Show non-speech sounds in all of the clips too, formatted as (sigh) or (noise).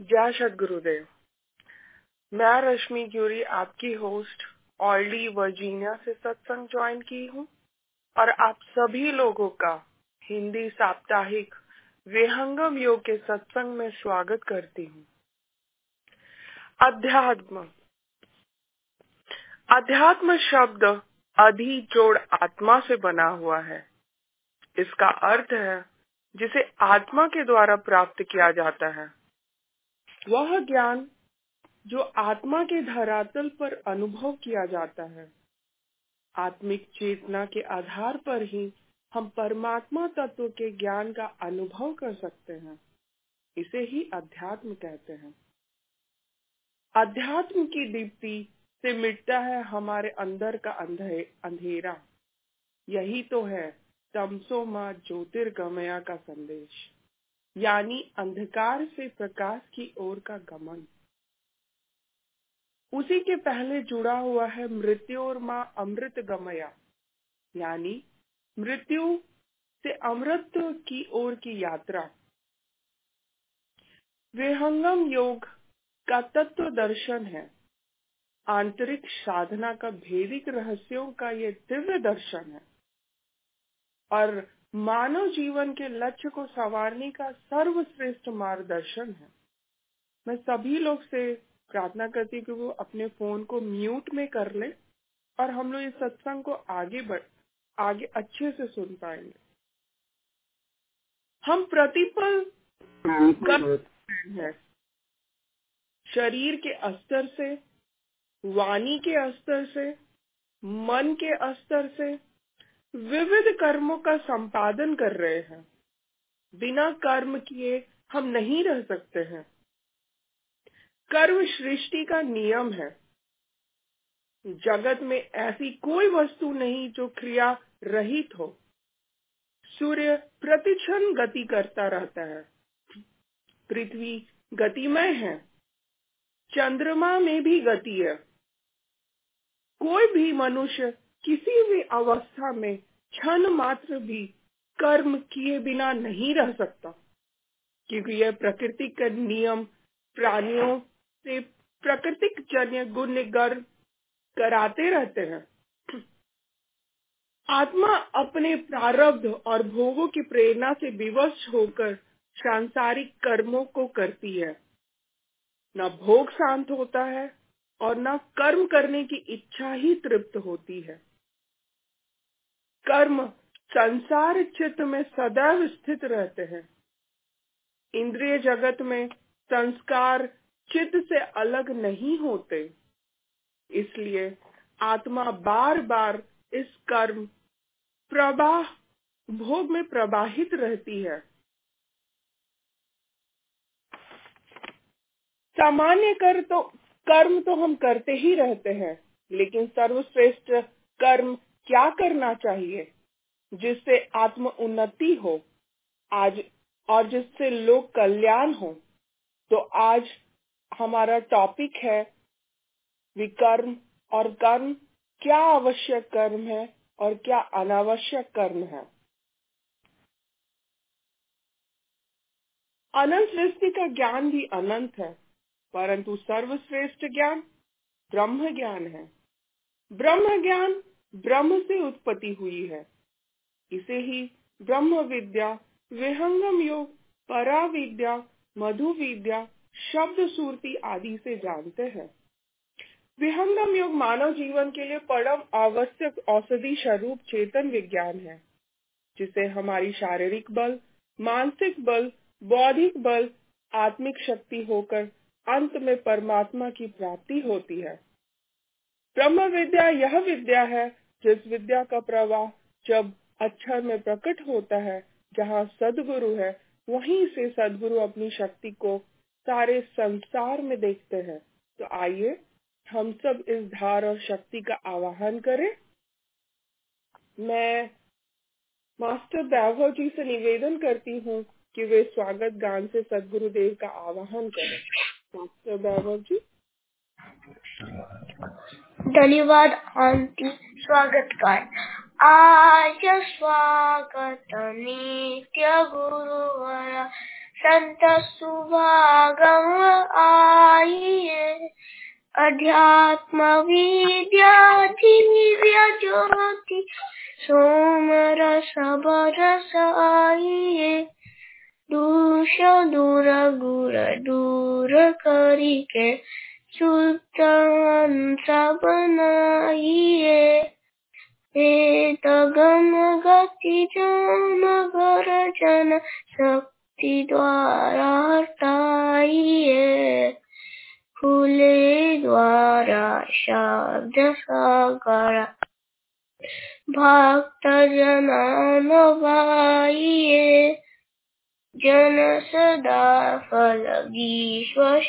जय सत गुरुदेव मैं रश्मि ग्यूरी आपकी होस्ट ऑलडी वर्जीनिया से सत्संग ज्वाइन की हूँ और आप सभी लोगों का हिंदी साप्ताहिक विहंगम योग के सत्संग में स्वागत करती हूँ। अध्यात्म। अध्यात्म शब्द अधि जोड़ आत्मा से बना हुआ है। इसका अर्थ है, जिसे आत्मा के द्वारा प्राप्त किया जाता है। वह ज्ञान जो आत्मा के धरातल पर अनुभव किया जाता है। आत्मिक चेतना के आधार पर ही हम परमात्मा तत्व के ज्ञान का अनुभव कर सकते हैं। इसे ही अध्यात्म कहते हैं। अध्यात्म की दीप्ति से मिटता है हमारे अंदर का अंधेरा। यही तो है तमसो माँ ज्योतिर्गमया का संदेश। यानी अंधकार से प्रकाश की ओर का गमन। उसी के पहले जुड़ा हुआ है मृत्यु और माँ अमृत गमया। यानी मृत्यु से अमृत की ओर की यात्रा। विहंगम योग का तत्व दर्शन है। आंतरिक साधना का भेदिक रहस्यों का ये दिव्य दर्शन है। और मानव जीवन के लक्ष्य को संवारने का सर्वश्रेष्ठ मार्गदर्शन है। मैं सभी लोग से प्रार्थना करती कि वो अपने फ़ोन को म्यूट में कर ले और हम लोग इस सत्संग को आगे बढ़, आगे अच्छे से सुन पाएँगे। हम प्रतिपल हैं। शरीर के स्तर से, वाणी के स्तर से, मन के स्तर से विविध कर्मों का संपादन कर रहे हैं। बिना कर्म किए हम नहीं रह सकते हैं। कर्म सृष्टि का नियम है। जगत में ऐसी कोई वस्तु नहीं जो क्रिया रहित हो। सूर्य प्रतिक्षण गति करता रहता है। पृथ्वी गतिमय है। चंद्रमा में भी गति है। कोई भी मनुष्य किसी भी अवस्था में क्षण मात्र भी कर्म किए बिना नहीं रह सकता। क्योंकि यह प्रकृति का नियम, प्राणियों से प्रकृतिक जन्य गुण गर्व कराते रहते हैं। आत्मा अपने प्रारब्ध और भोगों की प्रेरणा से विवश होकर सांसारिक कर्मों को करती है। न भोग शांत होता है और न कर्म करने की इच्छा ही तृप्त होती है। कर्म, संसार चित्त में सदैव स्थित रहते हैं। इंद्रिय जगत में संस्कार चित्त से अलग नहीं होते। इसलिए आत्मा बार बार इस कर्म, प्रवाह, भोग में प्रवाहित रहती है। सामान्य कर तो कर्म तो हम करते ही रहते हैं, लेकिन सर्वश्रेष्ठ कर्म क्या करना चाहिए जिससे आत्म उन्नति हो? आज और जिससे लोक कल्याण हो। तो आज हमारा टॉपिक है, विकर्म और कर्म। क्या आवश्यक कर्म है और क्या अनावश्यक कर्म है? अनंत सृष्टि का ज्ञान भी अनंत है, परंतु सर्वश्रेष्ठ ज्ञान ब्रह्म ज्ञान है। ब्रह्म ज्ञान ब्रह्म से उत्पत्ति हुई है। इसे ही ब्रह्म विद्या विहंगम योग परा विद्या मधु विद्या शब्द सूर्ति आदि से जानते हैं। विहंगम योग मानव जीवन के लिए परम आवश्यक औषधि स्वरूप चेतन विज्ञान है, जिसे हमारी शारीरिक बल, मानसिक बल, बौद्धिक बल, आत्मिक शक्ति होकर अंत में परमात्मा की प्राप्ति होती है। ब्रह्म विद्या यह विद्या है, जिस विद्या का प्रवाह जब अक्षर में प्रकट होता है, जहाँ सदगुरु है, वहीं से सदगुरु अपनी शक्ति को सारे संसार में देखते हैं। तो आइए, हम सब इस धार और शक्ति का आवाहन करें। मैं मास्टर वैभव जी से निवेदन करती हूँ कि वे स्वागत गान से सदगुरु देव का आवाहन करें। मास्टर वैभव जी। धन्यवाद, आंटी। स्वागत गान आज स्वागत नित्य गुरुवर। संत सुभागम आइए। अध्यात्म विद्या, दिव्य ज्योति सोम रस बरस आइए। दूष दूर, गुर दूर करिके शुद्ध हंस बनाइए गम गति जन गर्जन शक्ति द्वारा हटाइए खुले द्वारा शब्द सागर भक्त जनान भाइये जन सदा फल विश्व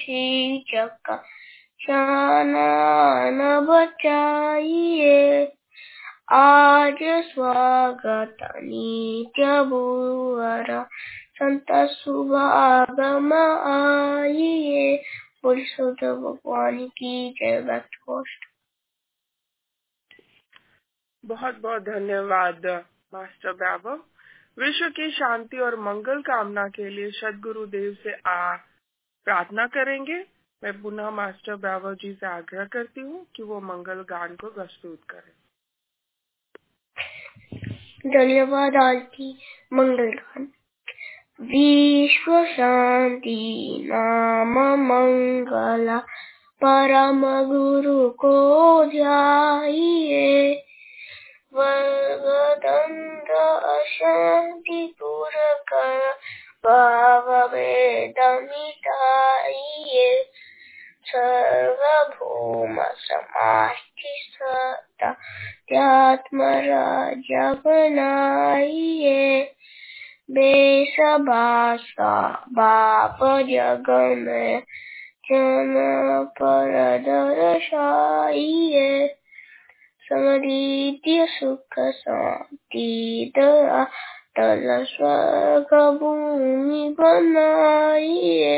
शानान बचाइए। आज स्वागत नित्य भुवर संत सुभागम आइए। बोल शुद्ध भगवान की जय भक्त गोष्ठ बहुत बहुत धन्यवाद, मास्टर वैभव। विश्व की शांति और मंगल कामना के लिए सदगुरु देव से आ प्रार्थना करेंगे। मैं पुनः मास्टर वैभव जी से आग्रह करती हूँ कि वो मंगल गान को प्रस्तुत करें। धन्यवाद, आरती, मंगल गान। विश्व शांति, नाम मंगला, परम गुरु को ध्याइए वर्गदंड अशांति दूर कर भाव भेद मिटाइए सर्वभौम समाष्टि सत्ता त्यात्म राजा बनाइए बेस भाषा बाप जग में जन पर दर्शाइए समरीत्य सुख शांति दया तल स्वर्ग भूमि बनाइए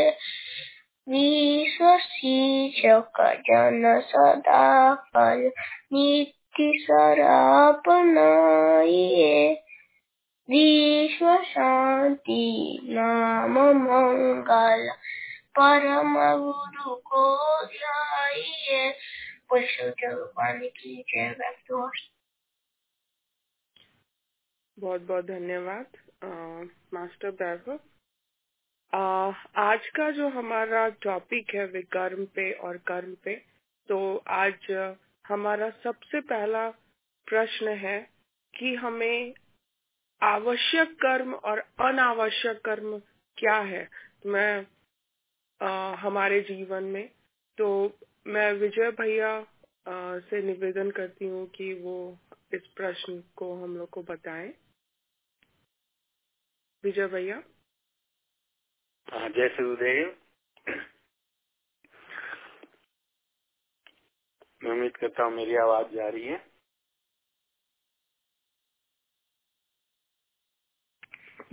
जन सदा फल नित्य सरापनाइए शांति नाम मंगल परम गुरु को ध्याइए भगवान की जय बहुत धन्यवाद मास्टर वैभव आज का जो हमारा टॉपिक है विकर्म पे और कर्म पे तो आज हमारा सबसे पहला प्रश्न है कि हमें आवश्यक कर्म और अनावश्यक कर्म क्या है? मैं आ, हमारे जीवन में तो मैं विजय भैया से निवेदन करती हूँ कि वो इस प्रश्न को हम लोग को बताएँ। विजय भैया? जय सुदेव मैं उम्मीद करता हूँ मेरी आवाज़ जा रही है।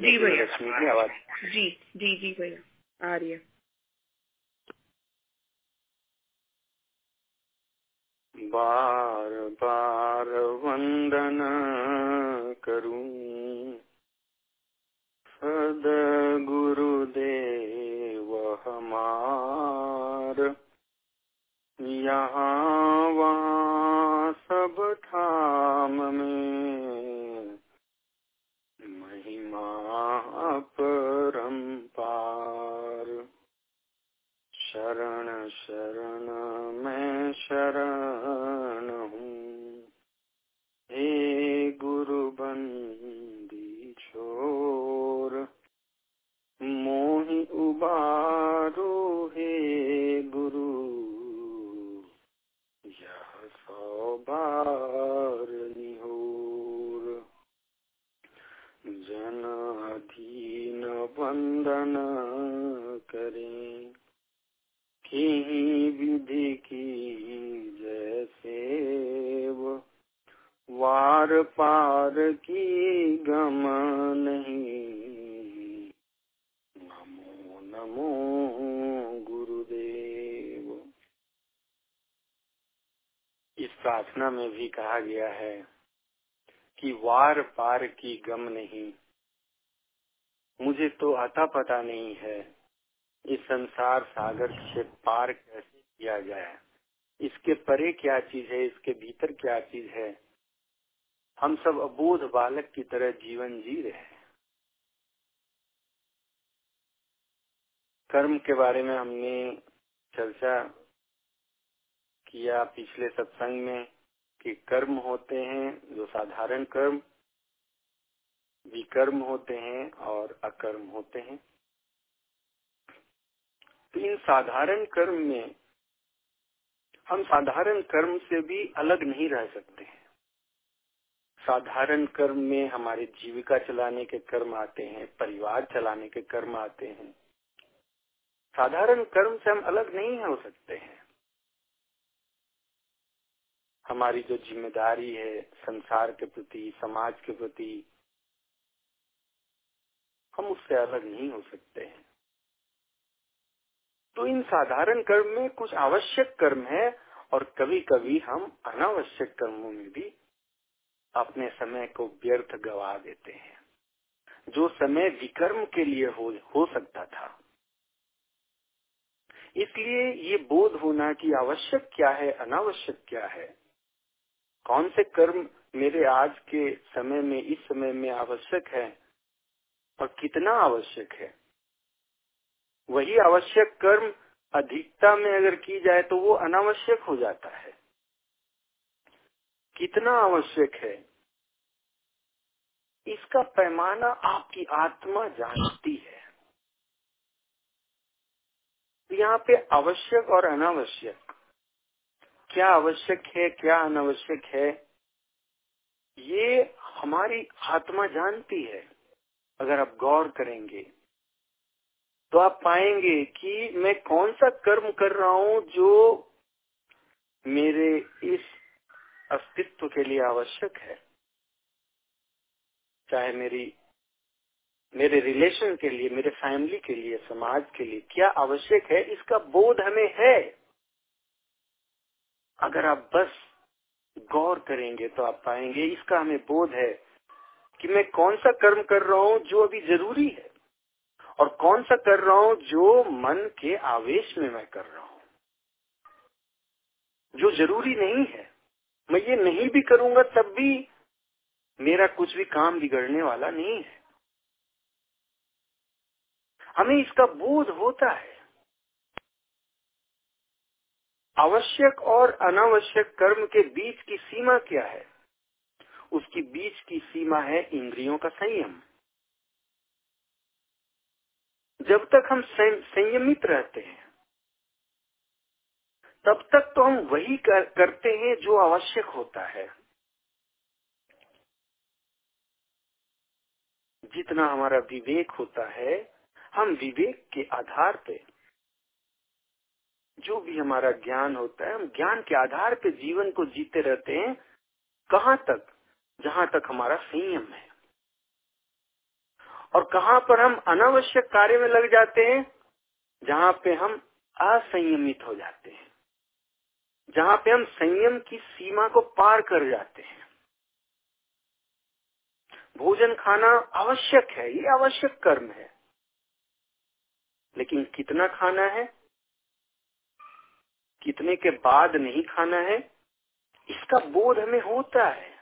जी भैया। लक्ष्मी की आवाज़। जी जी जी भैया आ रही है। बार बार वंदना करूँ। सद गुरुदेव हमार। यहाँ वहाँ सब धाम में महिमा अपरंपार शरण शरण मैं शरण उबारो हे गुरु। यह सौ बार निहोर। जन अधीन वंदन करें। की विधि की जैसे वार पार की गम नहीं नमो नमो गुरुदेव इस प्रार्थना में भी कहा गया है कि वार पार की गम नहीं। मुझे तो आता पता नहीं है इस संसार सागर से पार कैसे किया जाए। इसके परे क्या चीज़ है, इसके भीतर क्या चीज़ है? हम सब अबोध बालक की तरह जीवन जी रहे हैं। कर्म के बारे में हमने चर्चा किया पिछले सत्संग में कि कर्म होते हैं, जो साधारण कर्म, विकर्म होते हैं और अकर्म होते हैं। तो इन साधारण कर्म में हम साधारण कर्म से भी अलग नहीं रह सकते हैं। साधारण कर्म में हमारे जीविका चलाने के कर्म आते हैं, परिवार चलाने के कर्म आते हैं। साधारण कर्म से हम अलग नहीं हो सकते हैं। हमारी जो ज़िम्मेदारी है संसार के प्रति समाज के प्रति हम उससे अलग नहीं हो सकते हैं। तो इन साधारण कर्म में कुछ आवश्यक कर्म है और कभी कभी हम अनावश्यक कर्मों में भी अपने समय को व्यर्थ गवा देते हैं। जो समय विकर्म के लिए हो, हो सकता था। इसलिए ये बोध होना कि आवश्यक क्या है अनावश्यक क्या है कौन से कर्म मेरे आज के समय में, इस समय में आवश्यक है और कितना आवश्यक है? वही आवश्यक कर्म अधिकता में अगर की जाए तो वो अनावश्यक हो जाता है। कितना आवश्यक है? इसका पैमाना आपकी आत्मा जानती है। यहाँ पे आवश्यक और अनावश्यक। क्या आवश्यक है, क्या अनावश्यक है, ये हमारी आत्मा जानती है। अगर आप गौर करेंगे तो आप पाएँगे कि मैं कौन सा कर्म कर रहा हूँ जो मेरे इस अस्तित्व के लिए आवश्यक है। चाहे मेरी, मेरे रिलेशन के लिए, मेरे फैमिली के लिए, समाज के लिए क्या आवश्यक है, इसका बोध हमें है। अगर आप बस गौर करेंगे तो आप पाएँगे, इसका हमें बोध है कि मैं कौन सा कर्म कर रहा हूँ जो अभी ज़रूरी है और कौन सा कर रहा हूँ जो मन के आवेश में मैं कर रहा हूँ। जो ज़रूरी नहीं है, मैं ये नहीं भी करूँगा तब भी मेरा कुछ भी काम बिगड़ने वाला नहीं है। हमें इसका बोध होता है। आवश्यक और अनावश्यक कर्म के बीच की सीमा क्या है? उसकी बीच की सीमा है इंद्रियों का संयम। जब तक हम संयमित रहते हैं तब तक तो हम वही कर, करते हैं जो आवश्यक होता है। जितना हमारा विवेक होता है हम विवेक के आधार पे जो भी हमारा ज्ञान होता है, हम ज्ञान के आधार पे जीवन को जीते रहते हैं, कहाँ तक? जहाँ तक हमारा संयम है। और कहाँ पर हम अनावश्यक कार्य में लग जाते हैं? जहाँ पे हम असंयमित हो जाते हैं। जहाँ पे हम संयम की सीमा को पार कर जाते हैं। भोजन खाना आवश्यक है, ये आवश्यक कर्म है। लेकिन कितना खाना है? कितने के बाद नहीं खाना है, इसका बोध हमें होता है।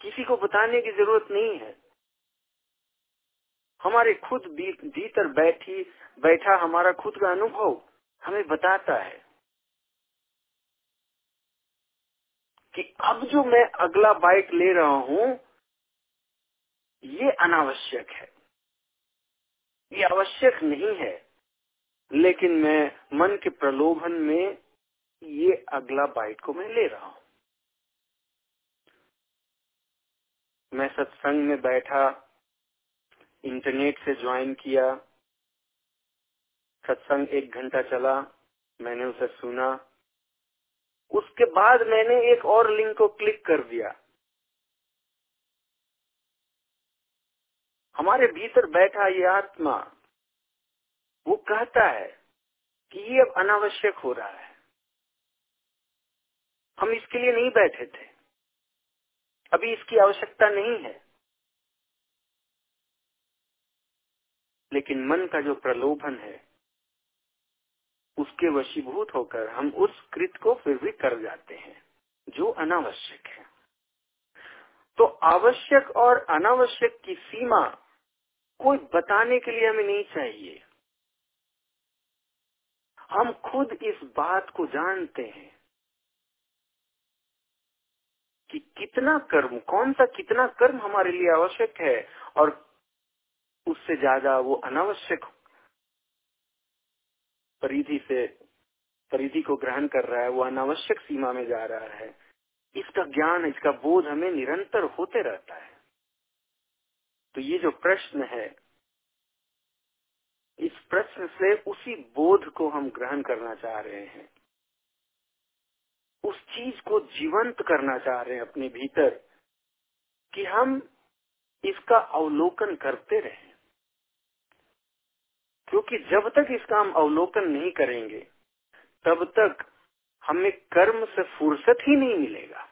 किसी को बताने की ज़रूरत नहीं है। हमारे खुद भीतर बैठी, बैठा हमारा खुद का अनुभव हमें बताता है कि अब जो मैं अगला बाइक ले रहा हूँ, ये अनावश्यक है। ये आवश्यक नहीं है। लेकिन मैं मन के प्रलोभन में ये अगला बाइट को मैं ले रहा हूँ। मैं सत्संग में बैठा, इंटरनेट से ज्वाइन किया, सत्संग एक घंटा चला, मैंने उसे सुना। उसके बाद मैंने एक और लिंक को क्लिक कर दिया। हमारे भीतर बैठा ये आत्मा वो कहता है कि ये अब अनावश्यक हो रहा है। हम इसके लिए नहीं बैठे थे। अभी इसकी आवश्यकता नहीं है। लेकिन मन का जो प्रलोभन है, उसके वशीभूत होकर हम उस कृत को फिर भी कर जाते हैं, जो अनावश्यक है। तो आवश्यक और अनावश्यक की सीमा कोई बताने के लिए हमें नहीं चाहिए। हम खुद इस बात को जानते हैं कि कितना कर्म, कौन सा कितना कर्म हमारे लिए आवश्यक है और उससे ज़्यादा वो अनावश्यक परिधि से, परिधि को ग्रहण कर रहा है, वो अनावश्यक सीमा में जा रहा है। इसका ज्ञान, इसका बोध हमें निरंतर होते रहता है। तो ये जो प्रश्न है इस प्रश्न से उसी बोध को हम ग्रहण करना चाह रहे हैं। उस चीज़ को जीवंत करना चाह रहे हैं अपने भीतर कि हम इसका अवलोकन करते रहे। क्योंकि जब तक इसका हम अवलोकन नहीं करेंगे, तब तक हमें कर्म से फुर्सत ही नहीं मिलेगा।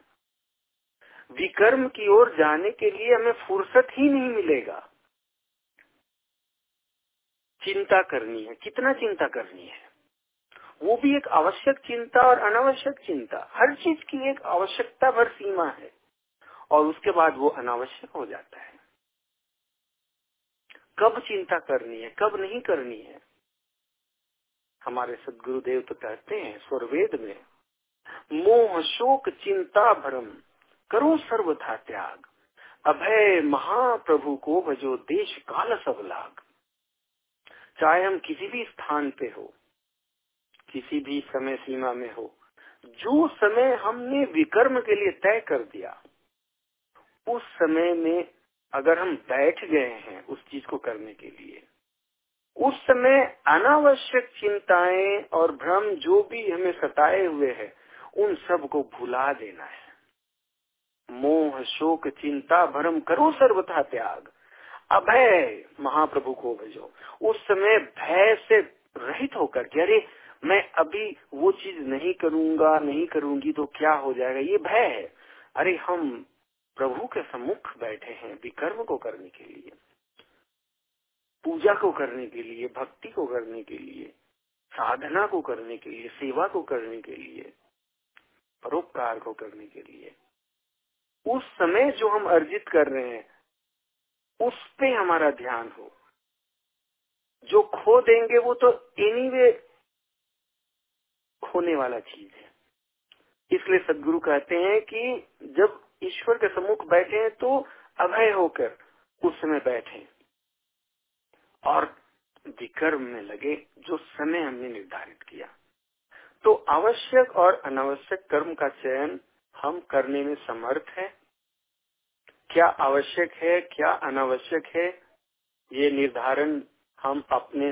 विकर्म की ओर जाने के लिए हमें फुर्सत ही नहीं मिलेगा। चिंता करनी है। कितना चिंता करनी है? वो भी एक आवश्यक चिंता और अनावश्यक चिंता। हर चीज़ की एक आवश्यकता भर सीमा है और उसके बाद वो अनावश्यक हो जाता है। कब चिंता करनी है, कब नहीं करनी है? हमारे सदगुरुदेव तो कहते हैं, स्वरवेद में, मोह, शोक, चिंता भरम, करो सर्वथा त्याग। अभय महाप्रभु को भजो देश काल सब लाग। चाहे हम किसी भी स्थान पे हो, किसी भी समय सीमा में हो, जो समय हमने विकर्म के लिए तय कर दिया, उस समय में अगर हम बैठ गए हैं उस चीज़ को करने के लिए, उस समय अनावश्यक चिंताएँ और भ्रम जो भी हमें सताए हुए है, उन सबको भुला देना है। मोह, शोक, चिंता, भ्रम करो सर्वथा त्याग। अभय महाप्रभु को भजो। उस समय भय से रहित होकर के, अरे, मैं अभी वो चीज़ नहीं करूँगा, नहीं करूँगी तो क्या हो जाएगा? ये भय है। अरे, हम प्रभु के सम्मुख बैठे हैं विकर्म को करने के लिए, पूजा को करने के लिए, भक्ति को करने के लिए, साधना को करने के लिए, सेवा को करने के लिए, परोपकार को करने के लिए। उस समय जो हम अर्जित कर रहे हैं उस पे हमारा ध्यान हो। जो खो देंगे वो तो एनी वे खोने वाला चीज़ है। इसलिए सदगुरु कहते हैं कि जब ईश्वर के सम्मुख बैठे हैं तो अभय होकर उस समय बैठे। और विकर्म में लगे जो समय हमने निर्धारित किया। तो आवश्यक और अनावश्यक कर्म का चयन हम करने में समर्थ है। क्या आवश्यक है, क्या अनावश्यक है, ये निर्धारण हम अपने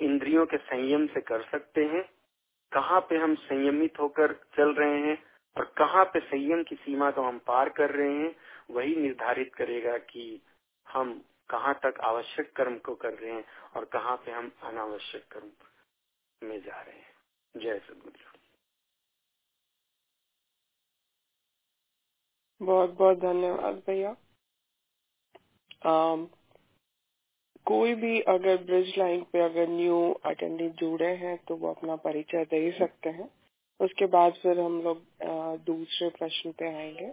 इंद्रियों के संयम से कर सकते हैं। कहाँ पे हम संयमित होकर चल रहे हैं और कहाँ पे संयम की सीमा को हम पार कर रहे हैं, वही निर्धारित करेगा कि हम कहाँ तक आवश्यक कर्म को कर रहे हैं और कहाँ पे हम अनावश्यक कर्म में जा रहे हैं। जय सदगुरु बहुत बहुत धन्यवाद भैया। Um, कोई भी अगर ब्रिज लाइन पे अगर न्यू अटेंडेंट जुड़े हैं तो वो अपना परिचय दे सकते हैं। उसके बाद फिर हम लोग दूसरे प्रश्न पे आएँगे।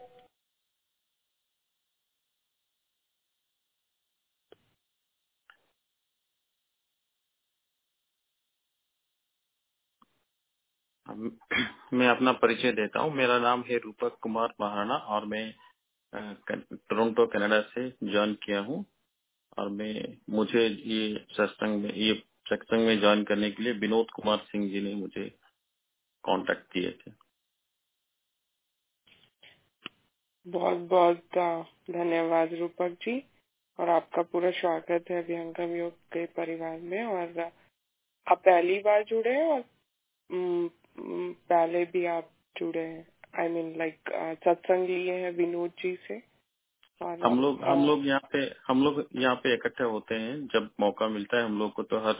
(coughs) मैं अपना परिचय देता हूँ। मेरा नाम है रूपक कुमार महाराणा और मैं टोरंटो, कनाडा से ज्वाइन किया हूँ। और मैं, मुझे ये सत्संग में, ये सत्संग में ज्वाइन करने के लिए विनोद कुमार सिंह जी ने मुझे कांटेक्ट किए थे। बहुत बहुत धन्यवाद रूपक जी। और आपका पूरा स्वागत है अभियंगम योग के परिवार में। और आप पहली बार जुड़े हैं और पहले भी आप जुड़े हैं। आई मीन लाइक सत्संग लिए हैं विनोद जी से हम लोग हम लोग यहाँ पे हम लोग यहाँ पे इकट्ठे होते हैं। जब मौका मिलता है हम लोग को तो हर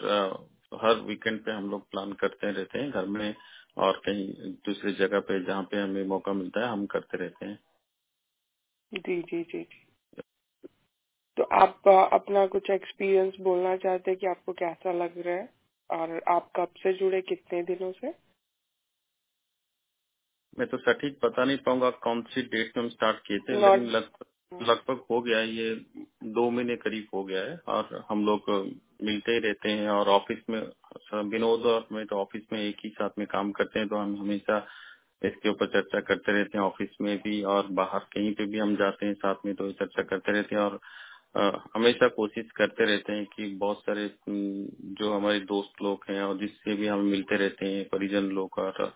हर वीकेंड पे हम लोग प्लान करते रहते हैं घर में और कहीं दूसरी जगह पे जहाँ पे हमें मौका मिलता है हम करते रहते हैं। जी जी जी जी। तो आप अपना कुछ एक्सपीरियंस बोलना चाहते हैं कि आपको कैसा लग रहा है? और आप कब से जुड़े? कितने दिनों से? मैं तो सटीक बता नहीं पाऊँगा कौन सी डेट में हम स्टार्ट किए थे लेकिन लगभग लगभग हो गया ये दो महीने करीब हो गया है और हम लोग मिलते ही रहते हैं और ऑफ़िस में विनोद और मैं तो ऑफ़िस में एक ही साथ में काम करते हैं तो हम हमेशा इसके ऊपर चर्चा करते रहते हैं ऑफ़िस में भी और बाहर कहीं पे भी हम जाते हैं साथ में तो चर्चा करते रहते हैं और आ, हमेशा कोशिश करते रहते हैं कि बहुत सारे जो हमारे दोस्त लोग हैं और जिससे भी हम मिलते रहते हैं परिजन लोग और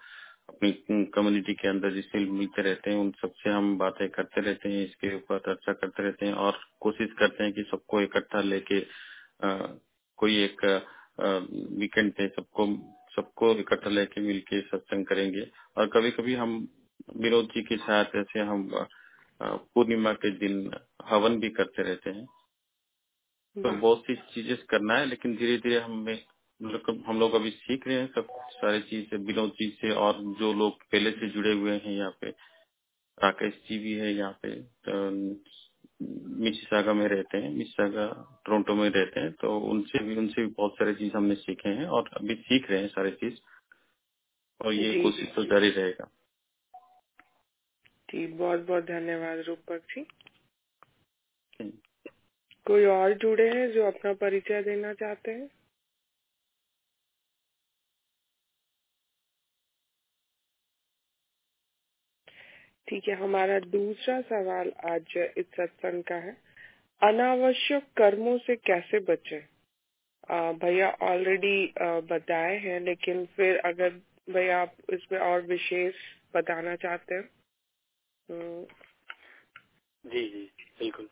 अपनी कम्युनिटी के अंदर जिससे मिलते रहते हैं उन सबसे हम बातें करते रहते हैं इसके ऊपर चर्चा करते रहते हैं और कोशिश करते हैं कि सबको इकट्ठा लेके कोई एक वीकेंड पे सबको सबको इकट्ठा लेके मिलके सत्संग करेंगे। और कभी कभी हम विनोद जी के साथ ऐसे हम पूर्णिमा के दिन हवन भी करते रहते हैं। तो बहुत सी चीज़ें करना है लेकिन धीरे धीरे हमें हम लोग अभी सीख रहे हैं सब सारी चीज़ से विनोद जी से और जो लोग पहले से जुड़े हुए हैं यहाँ पे राकेश जी भी है यहाँ पे तो मिशिसागा में रहते हैं मिशिसागा टोरंटो में रहते हैं तो उनसे भी उनसे भी बहुत सारी चीज़ हमने सीखे हैं और अभी सीख रहे हैं सारी चीज़ और ये कोशिश तो जारी रहेगा। जी बहुत बहुत धन्यवाद रूपक जी। कोई और जुड़े हैं जो अपना परिचय देना चाहते हैं? ठीक है, हमारा दूसरा सवाल आज इस सत्संग का है। अनावश्यक कर्मों से कैसे बचे? भैया ऑलरेडी बताए हैं, लेकिन फिर अगर भैया आप इसमें और विशेष बताना चाहते हैं? हम्म। जी जी, बिल्कुल।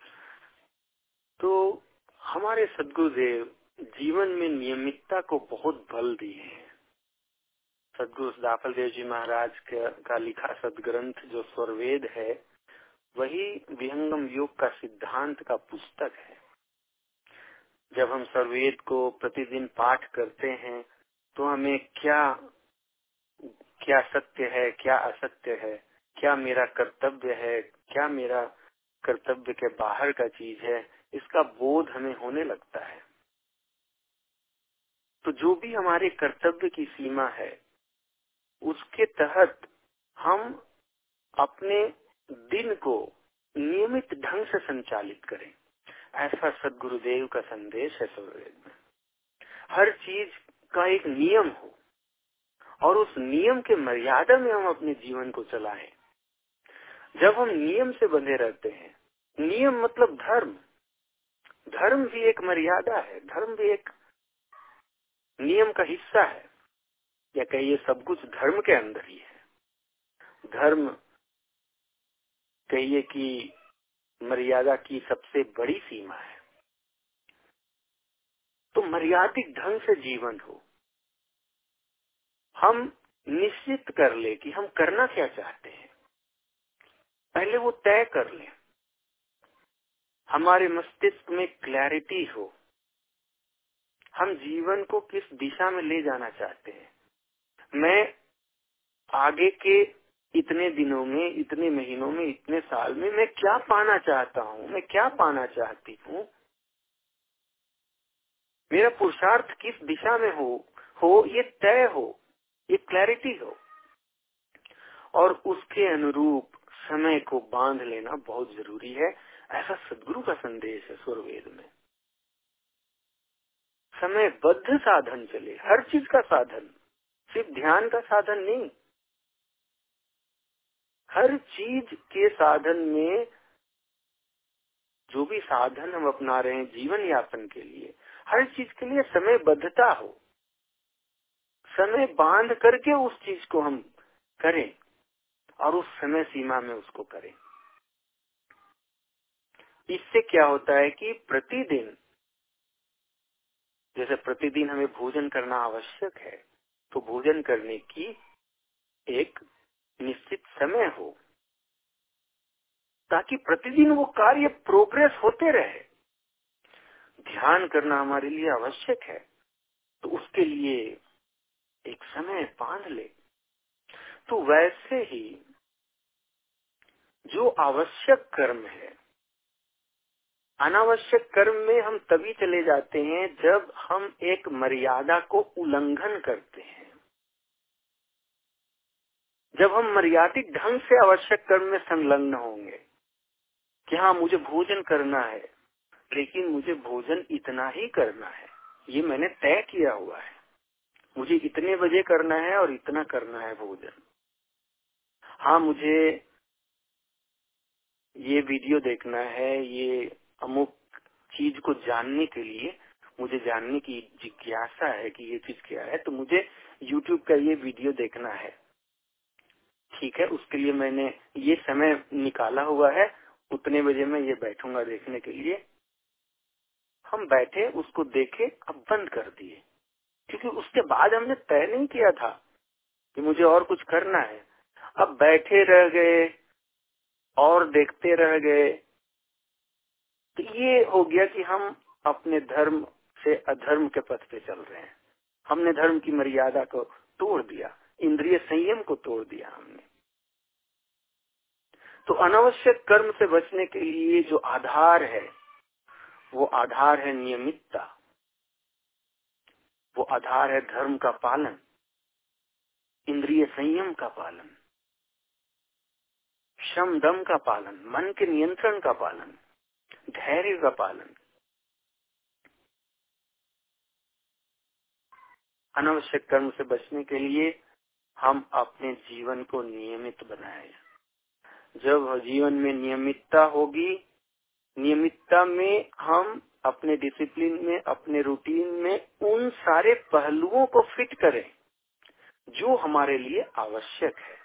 तो हमारे सदगुरुदेव जीवन में नियमितता को बहुत बल दिए हैं। सदगुरु दाफल देव जी महाराज का लिखा सदग्रंथ जो स्वरवेद है, वही विहंगम योग का सिद्धांत का पुस्तक है। जब हम स्वरवेद को प्रतिदिन पाठ करते हैं तो हमें क्या क्या सत्य है, क्या असत्य है, क्या मेरा कर्तव्य है, क्या मेरा कर्तव्य के बाहर का चीज़ है, इसका बोध हमें होने लगता है। तो जो भी हमारे कर्तव्य की सीमा है उसके तहत हम अपने दिन को नियमित ढंग से संचालित करें। ऐसा सदगुरुदेव का संदेश है सूर्यवेद में हर चीज़ का एक नियम हो और उस नियम के मर्यादा में हम अपने जीवन को चलाएँ। जब हम नियम से बंधे रहते हैं, नियम मतलब धर्म। धर्म भी एक मर्यादा है, धर्म भी एक नियम का हिस्सा है। या कहिए सब कुछ धर्म के अंदर ही है। धर्म कहिए कि मर्यादा की सबसे बड़ी सीमा है। तो मर्यादित ढंग से जीवन हो। हम निश्चित कर ले कि हम करना क्या चाहते हैं। पहले वो तय कर ले। हमारे मस्तिष्क में क्लैरिटी हो। हम जीवन को किस दिशा में ले जाना चाहते हैं। मैं आगे के इतने दिनों में, इतने महीनों में, इतने साल में मैं क्या पाना चाहता हूँ? मैं क्या पाना चाहती हूँ? मेरा पुरुषार्थ किस दिशा में हो हो, ये तय हो, ये क्लैरिटी हो। और उसके अनुरूप समय को बाँध लेना बहुत ज़रूरी है, ऐसा सदगुरु का संदेश है स्वर्वेद में। समय बद्ध साधन चले, हर चीज़ का साधन। सिर्फ़ ध्यान का साधन नहीं। हर चीज़ के साधन में जो भी साधन हम अपना रहे हैं जीवन यापन के लिए, हर चीज़ के लिए समय बद्धता हो। समय बाँध करके उस चीज़ को हम करें और उस समय सीमा में उसको करें। इससे क्या होता है कि प्रतिदिन, जैसे प्रतिदिन हमें भोजन करना आवश्यक है तो भोजन करने की एक निश्चित समय हो, ताकि प्रतिदिन वो कार्य प्रोग्रेस होते रहे। ध्यान करना हमारे लिए आवश्यक है तो उसके लिए एक समय बाँध ले। तो वैसे ही जो आवश्यक कर्म है अनावश्यक कर्म में हम तभी चले जाते हैं जब हम एक मर्यादा को उल्लंघन करते हैं। जब हम मर्यादित ढंग से आवश्यक कर्म में संलग्न होंगे कि हाँ मुझे भोजन करना है, लेकिन मुझे भोजन इतना ही करना है। ये मैंने तय किया हुआ है। मुझे इतने बजे करना है और इतना करना है भोजन। हाँ मुझे ये वीडियो देखना है, ये अमुक चीज़ को जानने के लिए मुझे जानने की जिज्ञासा है कि ये चीज़ क्या है तो मुझे YouTube का ये वीडियो देखना है। ठीक है, उसके लिए मैंने ये समय निकाला हुआ है। उतने बजे मैं ये बैठूँगा देखने के लिए। हम बैठे, उसको देखे, अब बंद कर दिए। क्योंकि उसके बाद हमने तय नहीं किया था कि मुझे और कुछ करना है। अब बैठे रह गए और देखते रह गए। तो ये हो गया कि हम अपने धर्म से अधर्म के पथ पे चल रहे हैं। हमने धर्म की मर्यादा को तोड़ दिया, इंद्रिय संयम को तोड़ दिया हमने। तो अनावश्यक कर्म से बचने के लिए जो आधार है, वो आधार है नियमितता। वो आधार है धर्म का पालन, इंद्रिय संयम का पालन, श्रम दम का पालन, मन के नियंत्रण का पालन। धैर्य का पालन। अनावश्यक कर्म से बचने के लिए हम अपने जीवन को नियमित बनाए। जब जीवन में नियमितता होगी, नियमितता में हम अपने डिसिप्लिन में, अपने रूटीन में उन सारे पहलुओं को फिट करें, जो हमारे लिए आवश्यक है।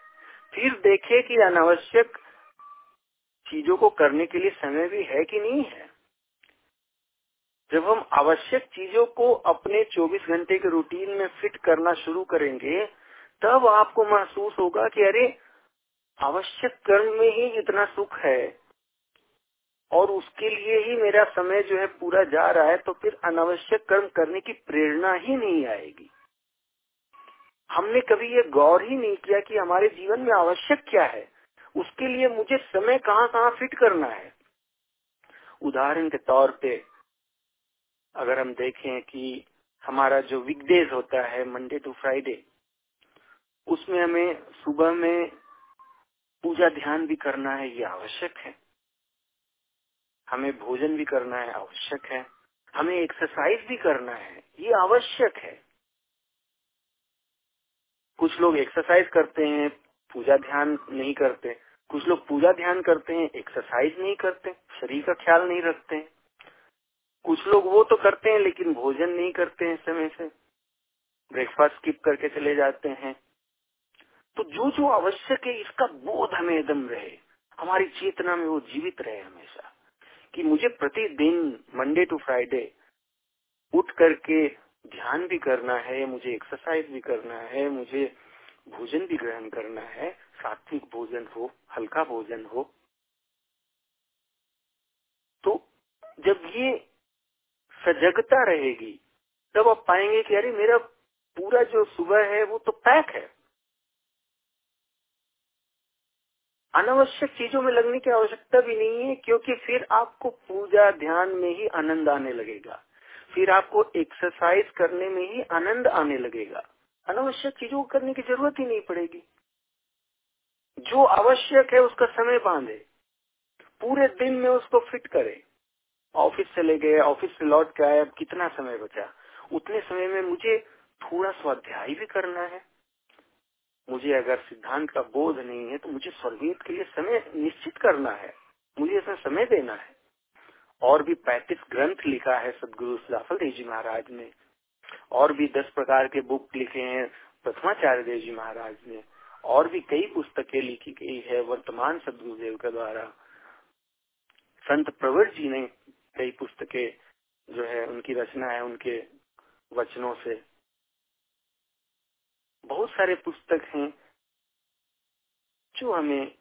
फिर देखें कि अनावश्यक चीज़ों को करने के लिए समय भी है कि नहीं है? जब हम आवश्यक चीज़ों को अपने 24 घंटे के रूटीन में फिट करना शुरू करेंगे, तब आपको महसूस होगा कि अरे, आवश्यक कर्म में ही इतना सुख है। और उसके लिए ही मेरा समय जो है पूरा जा रहा है तो फिर अनावश्यक कर्म करने की प्रेरणा ही नहीं आएगी। हमने कभी ये गौर ही नहीं किया कि हमारे जीवन में आवश्यक क्या है। उसके लिए मुझे समय कहाँ कहाँ फिट करना है? उदाहरण के तौर पे, अगर हम देखें कि हमारा जो वीकडेज होता है मंडे टू फ्राइडे उसमें हमें सुबह में पूजा ध्यान भी करना है, ये आवश्यक है। हमें भोजन भी करना है, आवश्यक है। हमें एक्सरसाइज भी करना है, ये आवश्यक है। कुछ लोग एक्सरसाइज करते हैं पूजा ध्यान नहीं करते। कुछ लोग पूजा ध्यान करते हैं एक्सरसाइज नहीं करते, शरीर का ख्याल नहीं रखते हैं। कुछ लोग वो तो करते हैं, लेकिन भोजन नहीं करते हैं समय से। ब्रेकफास्ट स्किप करके चले जाते हैं। तो जो जो आवश्यक है, इसका बोध हमें एकदम रहे। हमारी चेतना में वो जीवित रहे हमेशा। कि मुझे प्रतिदिन मंडे टू फ्राइडे उठ करके ध्यान भी करना है, मुझे एक्सरसाइज भी करना है, मुझे भोजन भी ग्रहण करना है। सात्विक भोजन हो, हल्का भोजन हो। तो जब ये सजगता रहेगी, तब आप पाएँगे कि अरे मेरा पूरा जो सुबह है, वो तो पैक है। अनावश्यक चीज़ों में लगने की आवश्यकता भी नहीं है, क्योंकि फिर आपको पूजा ध्यान में ही आनंद आने लगेगा। फिर आपको एक्सरसाइज करने में ही आनंद आने लगेगा। अनावश्यक चीज़ों को करने की ज़रूरत ही नहीं पड़ेगी। जो आवश्यक है उसका समय बांधे, पूरे दिन में उसको फिट करे। ऑफ़िस चले गए, ऑफ़िस से लौट के आए, अब कितना समय बचा? उतने समय में मुझे थोड़ा स्वाध्याय भी करना है। मुझे अगर सिद्धांत का बोध नहीं है तो मुझे स्वर्गीत के लिए समय निश्चित करना है। मुझे इसमें समय देना है। और भी पैंतीस ग्रंथ लिखा है सदगुरु जाफ़र देव जी महाराज ने। और भी दस प्रकार के बुक लिखे हैं, प्रथमाचार्य देव जी महाराज ने, और भी कई पुस्तकें लिखी गई है वर्तमान सदगुरुदेव के द्वारा। संत प्रवर जी ने कई पुस्तकें जो है, उनकी रचना है उनके वचनों से। बहुत सारे पुस्तक हैं जो हमें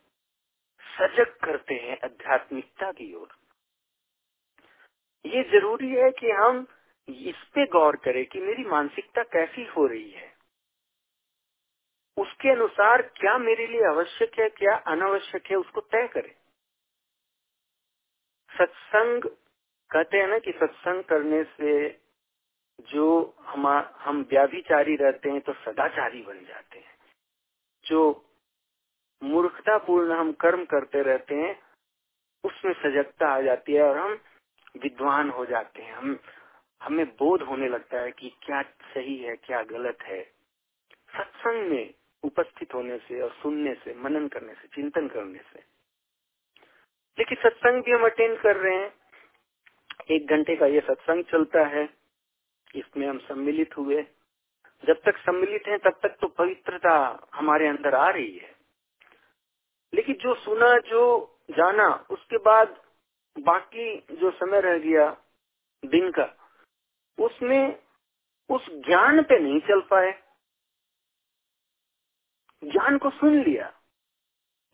सजग करते हैं आध्यात्मिकता की ओर। ये ज़रूरी है कि हम इस पे गौर करे कि मेरी मानसिकता कैसी हो रही है। उसके अनुसार क्या मेरे लिए आवश्यक है, क्या अनावश्यक है, उसको तय करें। सत्संग कहते हैं ना कि सत्संग करने से जो हम हम व्याभिचारी रहते हैं तो सदाचारी बन जाते हैं। जो मूर्खतापूर्ण हम कर्म करते रहते हैं, उसमें सजगता आ जाती है और हम विद्वान हो जाते हैं। हम हमें बोध होने लगता है कि क्या सही है, क्या गलत है। सत्संग में उपस्थित होने से और सुनने से, मनन करने से, चिंतन करने से। लेकिन सत्संग भी हम अटेंड कर रहे हैं। एक घंटे का ये सत्संग चलता है। इसमें हम सम्मिलित हुए। जब तक सम्मिलित हैं, तब तक तो पवित्रता हमारे अंदर आ रही है। लेकिन जो सुना, जो जाना, उसके बाद बाकी जो समय रह गया दिन का उसमें उस ज्ञान पे नहीं चल पाए। ज्ञान को सुन लिया।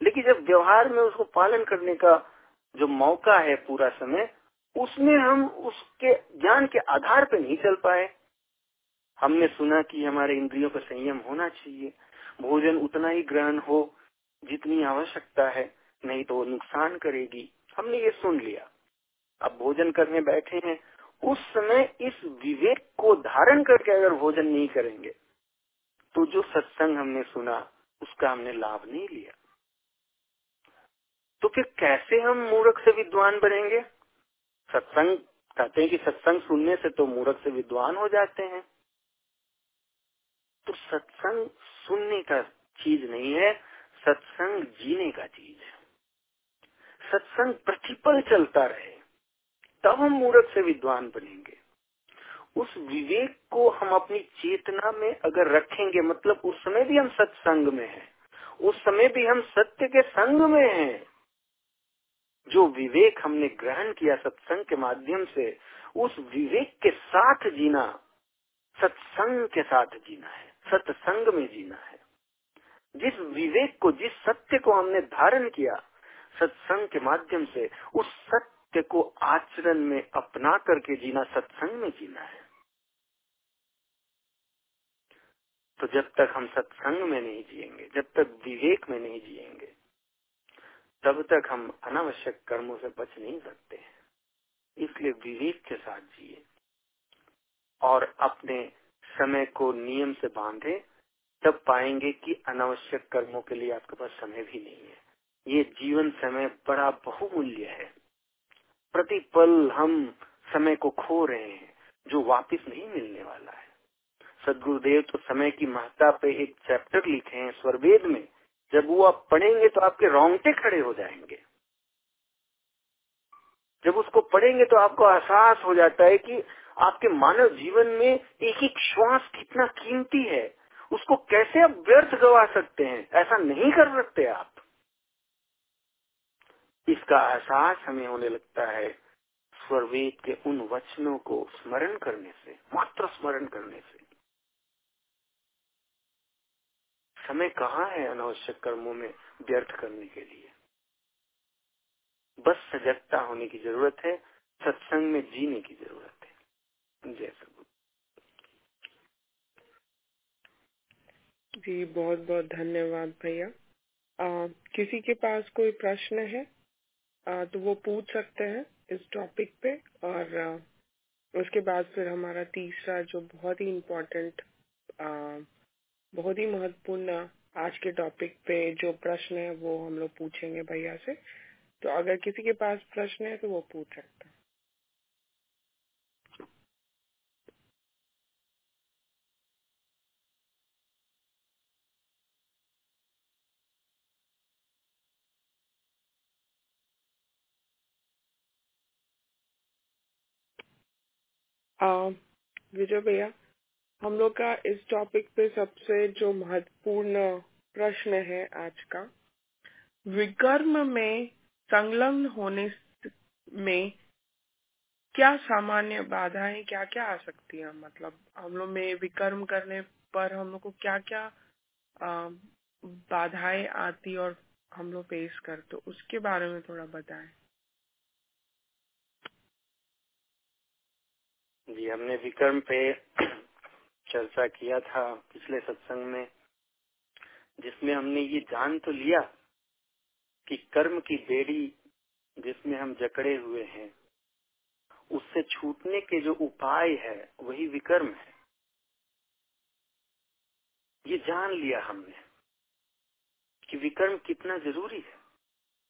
लेकिन जब व्यवहार में उसको पालन करने का जो मौका है पूरा समय, उसमें हम उसके ज्ञान के आधार पे नहीं चल पाए। हमने सुना कि हमारे इंद्रियों का संयम होना चाहिए। भोजन उतना ही ग्रहण हो जितनी आवश्यकता है, नहीं तो नुकसान करेगी। हमने ये सुन लिया। अब भोजन करने बैठे हैं उस समय इस विवेक को धारण करके अगर भोजन नहीं करेंगे तो जो सत्संग हमने सुना, उसका हमने लाभ नहीं लिया। तो फिर कैसे हम मूर्ख से विद्वान बनेंगे? सत्संग, कहते हैं कि सत्संग सुनने से तो मूर्ख से विद्वान हो जाते हैं। तो सत्संग सुनने का चीज़ नहीं है, सत्संग जीने का चीज़ है। सत्संग प्रतिपल चलता रहे। तब हम मूर्ख से विद्वान बनेंगे। उस विवेक को हम अपनी चेतना में अगर रखेंगे मतलब उस समय भी हम सत्संग में हैं, उस समय भी हम सत्य के संग में हैं। जो विवेक हमने ग्रहण किया सत्संग के माध्यम से, उस विवेक के साथ जीना, सत्संग के साथ जीना है, सत्संग में जीना है। जिस विवेक को, जिस सत्य को हमने धारण किया सत्संग के माध्यम से, उस सत्य को आचरण में अपना करके जीना, सत्संग में जीना है। तो जब तक हम सत्संग में नहीं जिएँगे, जब तक विवेक में नहीं जिएँगे, तब तक हम अनावश्यक कर्मों से बच नहीं सकते हैं। इसलिए विवेक के साथ जिए और अपने समय को नियम से बांधे, तब पाएँगे कि अनावश्यक कर्मों के लिए आपके पास समय भी नहीं है। ये जीवन समय बड़ा बहुमूल्य है। प्रतिपल हम समय को खो रहे हैं, जो वापस नहीं मिलने वाला है। सदगुरुदेव तो समय की महत्ता पे एक चैप्टर लिखे हैं स्वरवेद में। जब वो आप पढ़ेंगे तो आपके रोंगटे खड़े हो जाएँगे। जब उसको पढ़ेंगे तो आपको एहसास हो जाता है कि आपके मानव जीवन में एक एक श्वास कितना कीमती है। उसको कैसे आप व्यर्थ गवा सकते हैं? ऐसा नहीं कर सकते आप। इसका एहसास हमें होने लगता है स्वरवेद के उन वचनों को स्मरण करने से, मात्र स्मरण करने से। समय कहाँ है अनावश्यक कर्मों में व्यर्थ करने के लिए? बस सजगता होने की ज़रूरत है, सत्संग में जीने की ज़रूरत है। जय सगुरु जी बहुत बहुत धन्यवाद भैया। किसी के पास कोई प्रश्न है? तो वो पूछ सकते हैं इस टॉपिक पे और उसके बाद फिर हमारा तीसरा जो बहुत ही इम्पोर्टेंट बहुत ही महत्वपूर्ण आज के टॉपिक पे जो प्रश्न है वो हम लोग पूछेंगे भैया से। तो अगर किसी के पास प्रश्न है तो वो पूछ सकता विजय भैया, हम लोग का इस टॉपिक पे सबसे जो महत्वपूर्ण प्रश्न है आज का विकर्म में संलग्न होने में क्या सामान्य बाधाएँ क्या क्या आ सकती हैं? मतलब हम लोग में विकर्म करने पर हम लोग को क्या क्या बाधाएँ आती और हम लोग फेस करते, उसके बारे में थोड़ा बताएँ। जी, हमने विकर्म पे (clears throat) चर्चा किया था पिछले सत्संग में, जिसमें हमने ये जान तो लिया कि कर्म की बेड़ी जिसमें हम जकड़े हुए हैं, उससे छूटने के जो उपाय है, वही विकर्म है। ये जान लिया हमने कि विकर्म कितना ज़रूरी है।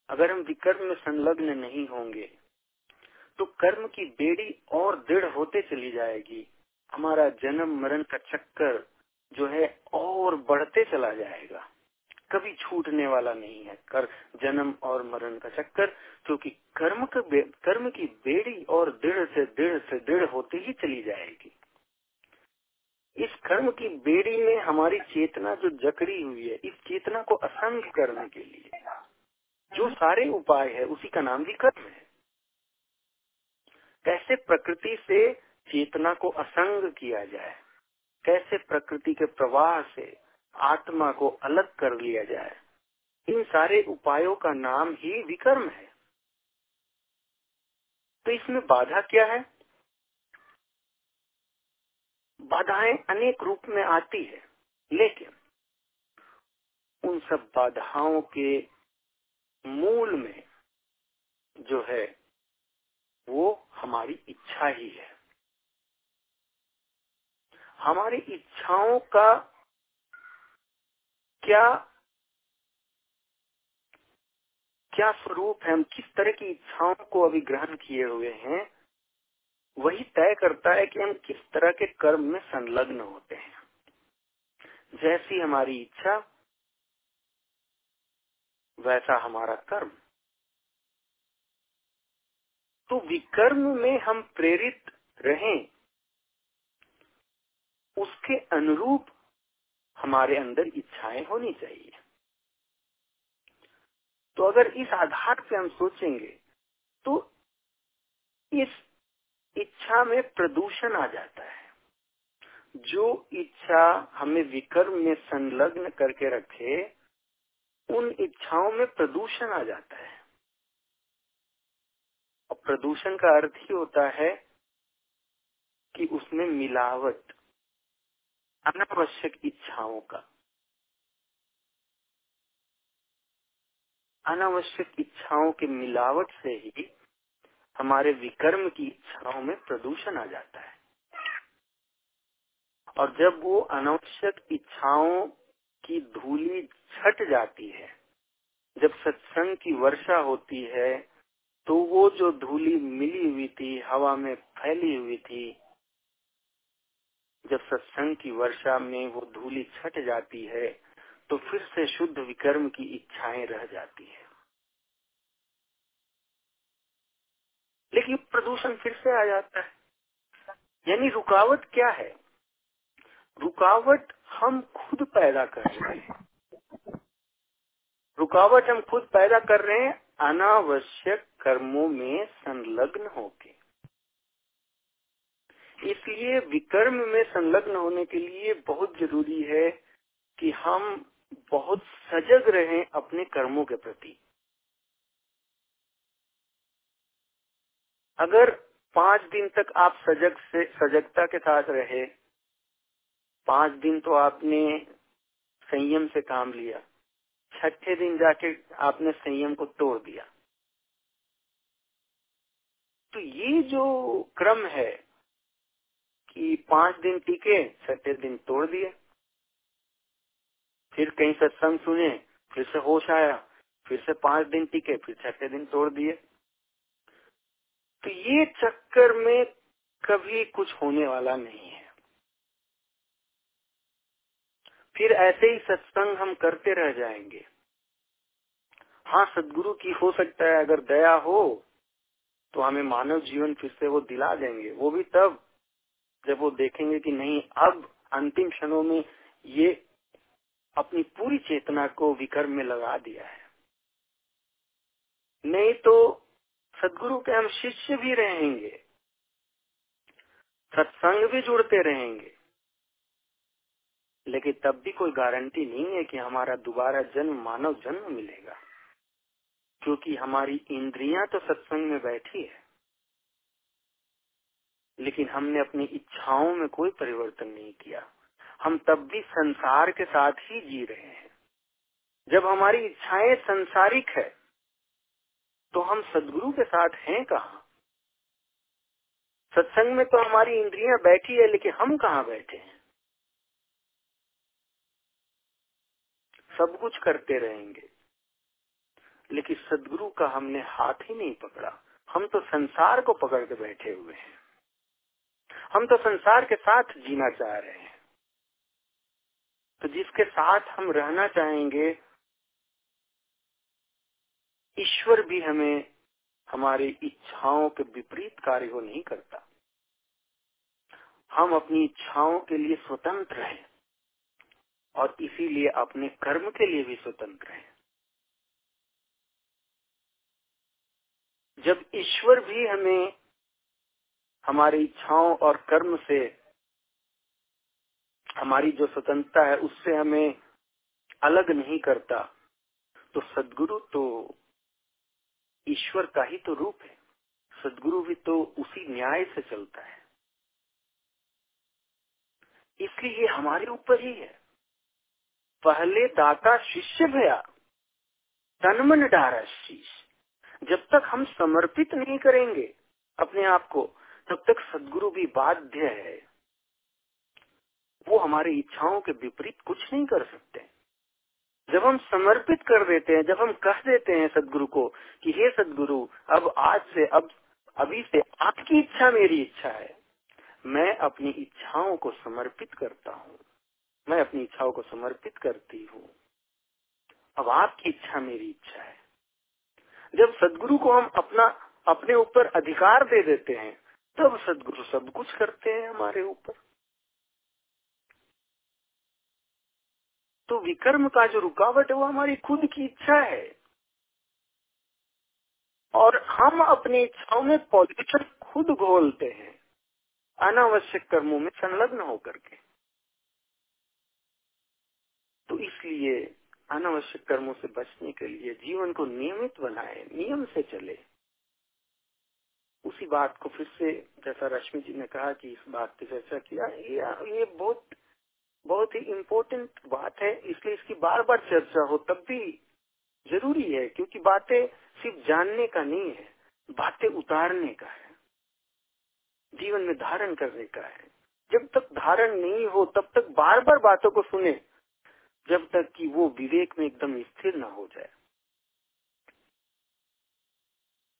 अगर हम विकर्म में संलग्न नहीं होंगे तो कर्म की बेड़ी और दृढ़ होते चली जाएगी। हमारा जन्म मरण का चक्कर जो है और बढ़ते चला जाएगा। कभी छूटने वाला नहीं है कर, जन्म और मरण का चक्कर, क्योंकि कर्म का कर्म की बेड़ी और दृढ़ से दृढ़ से दृढ़ होते ही चली जाएगी। इस कर्म की बेड़ी में हमारी चेतना जो जकड़ी हुई है, इस चेतना को असंग करने के लिए, जो सारे उपाय है, उसी का नाम भी कर्म है। कैसे प्रकृति से चेतना को असंग किया जाए? कैसे प्रकृति के प्रवाह से आत्मा को अलग कर लिया जाए? इन सारे उपायों का नाम ही विकर्म है। तो इसमें बाधा क्या है? बाधाएँ अनेक रूप में आती है, लेकिन उन सब बाधाओं के मूल में जो है वो हमारी इच्छा ही है। हमारी इच्छाओं का क्या क्या स्वरूप है? हम किस तरह की इच्छाओं को अभी ग्रहण किए हुए हैं, वही तय करता है कि हम किस तरह के कर्म में संलग्न होते हैं। जैसी हमारी इच्छा, वैसा हमारा कर्म। तो विकर्म में हम प्रेरित रहें। उसके अनुरूप हमारे अंदर इच्छाएँ होनी चाहिए। तो अगर इस आधार पे हम सोचेंगे तो इस इच्छा में प्रदूषण आ जाता है। जो इच्छा हमें विकर्म में संलग्न करके रखे, उन इच्छाओं में प्रदूषण आ जाता है। प्रदूषण का अर्थ ही होता है कि उसमें मिलावट, अनावश्यक इच्छाओं का। अनावश्यक इच्छाओं के मिलावट से ही हमारे विकर्म की इच्छाओं में प्रदूषण आ जाता है। और जब वो अनावश्यक इच्छाओं की धूली छट जाती है, जब सत्संग की वर्षा होती है तो वो जो धूली मिली हुई थी, हवा में फैली हुई थी, जब सत्संग की वर्षा में वो धूली छट जाती है तो फिर से शुद्ध विकर्म की इच्छाएँ रह जाती है। लेकिन प्रदूषण फिर से आ जाता है। यानी रुकावट क्या है? रुकावट हम खुद पैदा कर रहे हैं। रुकावट हम खुद पैदा कर रहे हैं अनावश्यक कर्मों में संलग्न होके। इसलिए विकर्म में संलग्न होने के लिए बहुत ज़रूरी है कि हम बहुत सजग रहें अपने कर्मों के प्रति। अगर पाँच दिन तक आप सजग से, सजगता के साथ रहे, पाँच दिन तो आपने संयम से काम लिया। छठे दिन जाके आपने संयम को तोड़ दिया। तो ये जो क्रम है कि पाँच दिन टीके, छठे दिन तोड़ दिए, फिर कहीं सत्संग सुने, फिर से होश आया, फिर से पाँच दिन टीके, फिर छठे दिन तोड़ दिए। तो ये चक्कर में कभी कुछ होने वाला नहीं है। फिर ऐसे ही सत्संग हम करते रह जाएँगे। हाँ सदगुरु की हो सकता है, अगर दया हो तो हमें मानव जीवन फिर से वो दिला देंगे। वो भी तब, जब वो देखेंगे कि नहीं, अब अंतिम क्षणों में ये अपनी पूरी चेतना को विकर्म में लगा दिया है। नहीं तो सदगुरु के हम शिष्य भी रहेंगे, सत्संग भी जुड़ते रहेंगे। लेकिन तब भी कोई गारंटी नहीं है कि हमारा दोबारा जन्म, मानव जन्म मिलेगा। क्योंकि हमारी इंद्रियाँ तो सत्संग में बैठी है। लेकिन हमने अपनी इच्छाओं में कोई परिवर्तन नहीं किया। हम तब भी संसार के साथ ही जी रहे हैं। जब हमारी इच्छाएँ संसारिक है तो हम सदगुरु के साथ हैं कहा? सत्संग में तो हमारी इंद्रियाँ बैठी है, लेकिन हम कहाँ बैठे हैं? सब कुछ करते रहेंगे। लेकिन सदगुरु का हमने हाथ ही नहीं पकड़ा। हम तो संसार को पकड़ के बैठे हुए हैं। हम तो संसार के साथ जीना चाह रहे हैं। तो जिसके साथ हम रहना चाहेंगे, ईश्वर भी हमें हमारी इच्छाओं के विपरीत कार्य को नहीं करता। हम अपनी इच्छाओं के लिए स्वतंत्र हैं। और इसीलिए अपने कर्म के लिए भी स्वतंत्र है। जब ईश्वर भी हमें हमारी इच्छाओं और कर्म से हमारी जो स्वतंत्रता है, उससे हमें अलग नहीं करता तो सदगुरु तो ईश्वर का ही तो रूप है। सदगुरु भी तो उसी न्याय से चलता है। इसलिए ये हमारे ऊपर ही है। पहले दाता शिष्य भया तन मन डारा शीश। जब तक हम समर्पित नहीं करेंगे अपने आप को, तब तक सदगुरु भी बाध्य है। वो हमारी इच्छाओं के विपरीत कुछ नहीं कर सकते। जब हम समर्पित कर देते हैं, जब हम कह देते हैं सदगुरु को कि, हे सदगुरु, अब आज से, अब, अभी से आपकी इच्छा मेरी इच्छा है। मैं अपनी इच्छाओं को समर्पित करता हूँ। मैं अपनी इच्छाओं को समर्पित करती हूँ। अब आपकी इच्छा मेरी इच्छा है। जब सदगुरु को हम अपना, अपने ऊपर अधिकार दे देते हैं, तब सदगुरु सब कुछ करते हैं हमारे ऊपर। तो विकर्म का जो रुकावट है, वो हमारी खुद की इच्छा है। और हम अपनी इच्छाओं में पॉल्यूशन खुद घोलते हैं। अनावश्यक कर्मों में संलग्न होकर के। तो इसलिए अनावश्यक कर्मों से बचने के लिए जीवन को नियमित बनाए नियम से चले। उसी बात को फिर से जैसा रश्मि जी ने कहा कि इस बात की चर्चा किया ये, ये बहुत बहुत ही इम्पोर्टेंट बात है इसलिए इसकी बार बार चर्चा हो तब भी ज़रूरी है क्योंकि बातें सिर्फ़ जानने का नहीं है बातें उतारने का है। जीवन में धारण करने का है। जब तक धारण नहीं हो तब तक बार बार बातों को सुने जब तक कि वो विवेक में एकदम स्थिर ना हो जाए।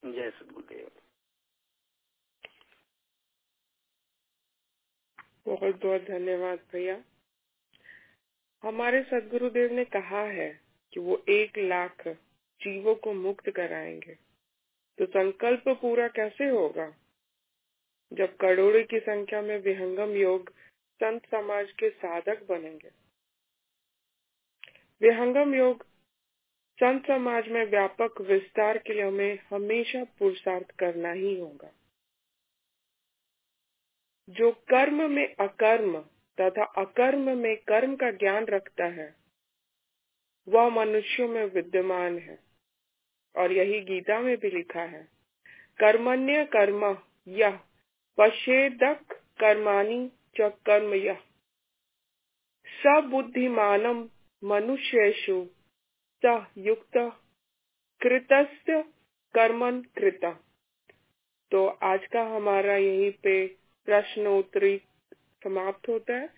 जय सदगुरुदेव बहुत बहुत धन्यवाद भैया। हमारे सदगुरुदेव ने कहा है कि वो एक लाख जीवों को मुक्त कराएँगे। तो संकल्प पूरा कैसे होगा? जब करोड़ों की संख्या में विहंगम योग संत समाज के साधक बनेंगे विहंगम योग संत समाज में व्यापक विस्तार के लिए हमें हमेशा पुरुषार्थ करना ही होगा। जो कर्म में अकर्म तथा अकर्म में कर्म का ज्ञान रखता है, वह मनुष्यों में विद्यमान है। और यही गीता में भी लिखा है, कर्मण्य कर्म यह पश्चेदक कर्माणी च कर्म यह सबुद्धिमानम मनुष्येषु स युक्त कृतस्य कर्मन कृता। तो आज का हमारा यहीं पे प्रश्न उत्तरी समाप्त होता है।